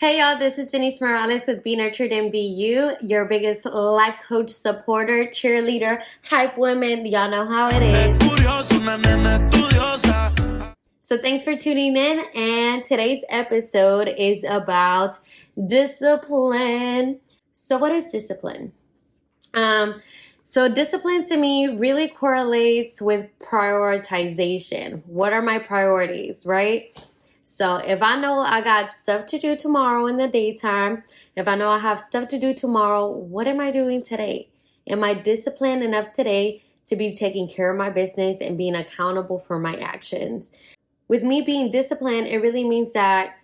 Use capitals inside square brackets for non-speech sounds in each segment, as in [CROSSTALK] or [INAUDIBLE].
Hey y'all, this is Denise Morales with Be Nurtured and Be You, your biggest life coach, supporter, cheerleader, hype woman. Y'all know how it is. So thanks for tuning in and today's episode is about discipline. So what is discipline? Um, so discipline to me really correlates with prioritization. What are my priorities, right? So if I know I got stuff to do tomorrow in the daytime, if I know I have stuff to do tomorrow, what am I doing today? Am I disciplined enough today to be taking care of my business and being accountable for my actions? With me being disciplined, it really means that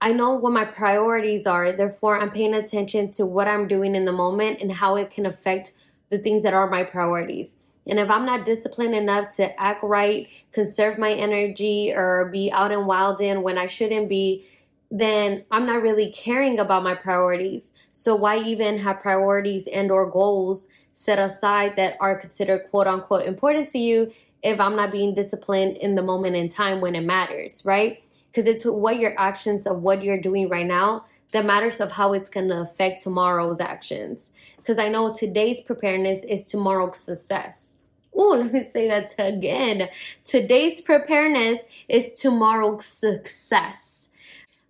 I know what my priorities are. Therefore, I'm paying attention to what I'm doing in the moment and how it can affect the things that are my priorities. And if I'm not disciplined enough to act right, conserve my energy, or be out and wild in when I shouldn't be, then I'm not really caring about my priorities. So why even have priorities and or goals set aside that are considered quote unquote important to you if I'm not being disciplined in the moment in time when it matters, right? Because it's what your actions of what you're doing right now that matters of how it's going to affect tomorrow's actions. Because I know today's preparedness is tomorrow's success. Oh, [LAUGHS] let me say that again. Today's preparedness is tomorrow's success.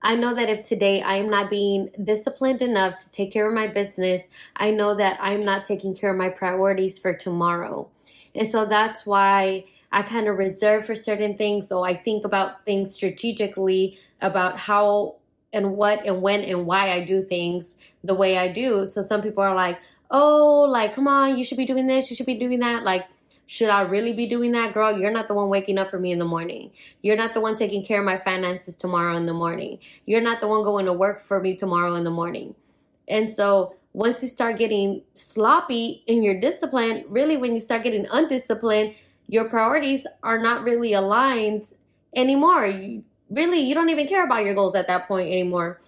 I know that if today I am not being disciplined enough to take care of my business, I know that I'm not taking care of my priorities for tomorrow. And so that's why I kind of reserve for certain things. So I think about things strategically about how and what and when and why I do things the way I do. So some people are like, oh, like, come on, you should be doing this, you should be doing that. Like, should I really be doing that, girl? You're not the one waking up for me in the morning. You're not the one taking care of my finances tomorrow in the morning. You're not the one going to work for me tomorrow in the morning. And so once you start getting sloppy in your discipline, really when you start getting undisciplined, your priorities are not really aligned anymore. You, really, you don't even care about your goals at that point anymore.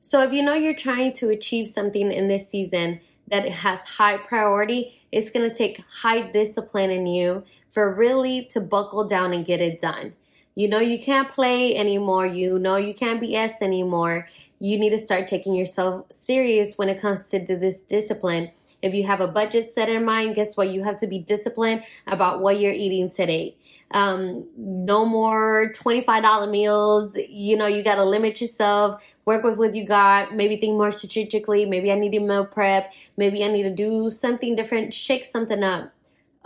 So if you know you're trying to achieve something in this season that has high priority, it's going to take high discipline in you for really to buckle down and get it done. You know you can't play anymore. You know you can't BS anymore. You need to start taking yourself serious when it comes to this discipline. If you have a budget set in mind, guess what? You have to be disciplined about what you're eating today. Um, no more $25 meals. You know, you got to limit yourself work with what you got, maybe think more strategically. Maybe I need to meal prep. Maybe I need to do something different, shake something up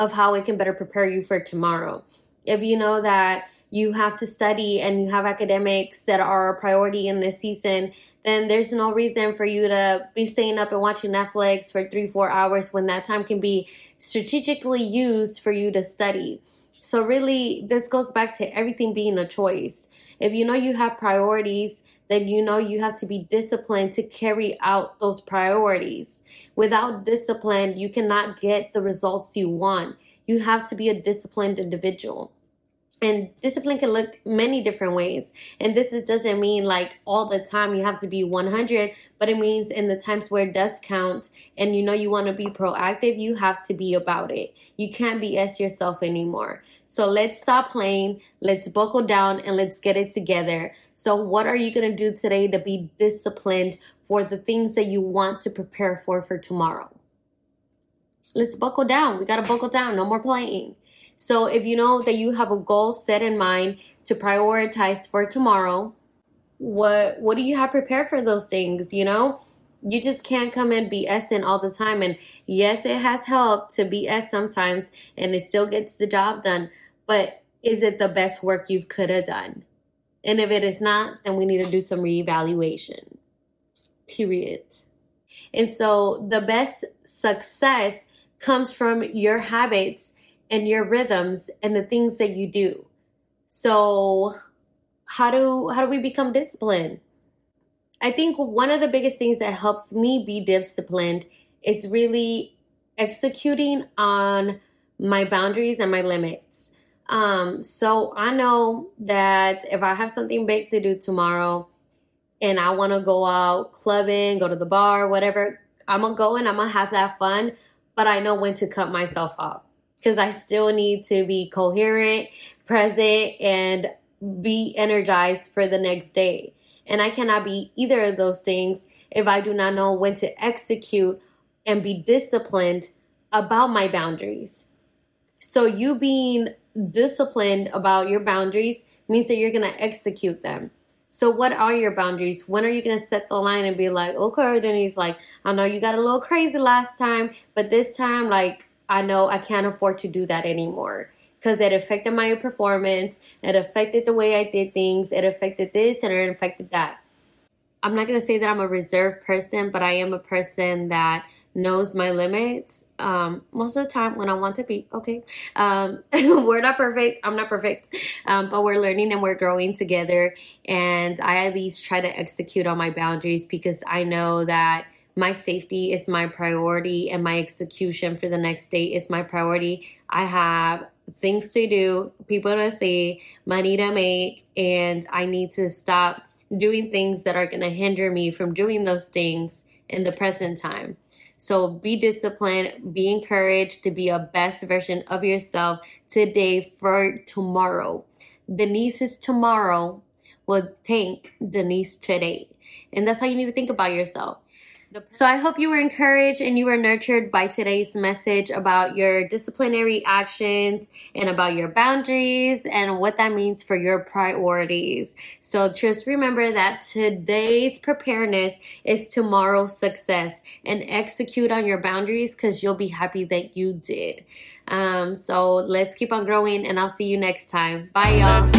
of how it can better prepare you for tomorrow. If you know that you have to study and you have academics that are a priority in this season, then there's no reason for you to be staying up and watching Netflix for three, four hours when that time can be strategically used for you to study. So, really, this goes back to everything being a choice. If you know you have priorities, then you know you have to be disciplined to carry out those priorities. Without discipline, you cannot get the results you want. You have to be a disciplined individual. And discipline can look many different ways. And this is, doesn't mean like all the time you have to be 100, but it means in the times where it does count and you know you want to be proactive, you have to be about it. You can't BS yourself anymore. So let's stop playing, let's buckle down, and let's get it together. So, what are you going to do today to be disciplined for the things that you want to prepare for for tomorrow? Let's buckle down. We got to buckle down. No more playing. So, if you know that you have a goal set in mind to prioritize for tomorrow, what what do you have prepared for those things? You know, you just can't come and BSing all the time. And yes, it has helped to BS sometimes, and it still gets the job done. But is it the best work you could have done? And if it is not, then we need to do some reevaluation. Period. And so the best success comes from your habits and your rhythms and the things that you do. So how do how do we become disciplined? I think one of the biggest things that helps me be disciplined is really executing on my boundaries and my limits. Um, so I know that if I have something big to do tomorrow and I want to go out clubbing, go to the bar, whatever, I'm going to go and I'm going to have that fun, but I know when to cut myself off because I still need to be coherent, present, and be energized for the next day. And I cannot be either of those things if I do not know when to execute and be disciplined about my boundaries. So, you being disciplined about your boundaries means that you're going to execute them. So, what are your boundaries? When are you going to set the line and be like, okay, then he's like, I know you got a little crazy last time, but this time, like, I know I can't afford to do that anymore because it affected my performance, it affected the way I did things, it affected this, and it affected that. I'm not going to say that I'm a reserved person, but I am a person that knows my limits um, most of the time when I want to be. Okay. Um, [LAUGHS] we're not perfect. I'm not perfect. Um, but we're learning and we're growing together. And I at least try to execute on my boundaries because I know that my safety is my priority and my execution for the next day is my priority. I have things to do, people to see, money to make, and I need to stop doing things that are going to hinder me from doing those things in the present time. So be disciplined, be encouraged to be a best version of yourself today for tomorrow. Denise's tomorrow will thank Denise today. And that's how you need to think about yourself. So I hope you were encouraged and you were nurtured by today's message about your disciplinary actions and about your boundaries and what that means for your priorities. So just remember that today's preparedness is tomorrow's success and execute on your boundaries because you'll be happy that you did. Um, so let's keep on growing and I'll see you next time. Bye y'all.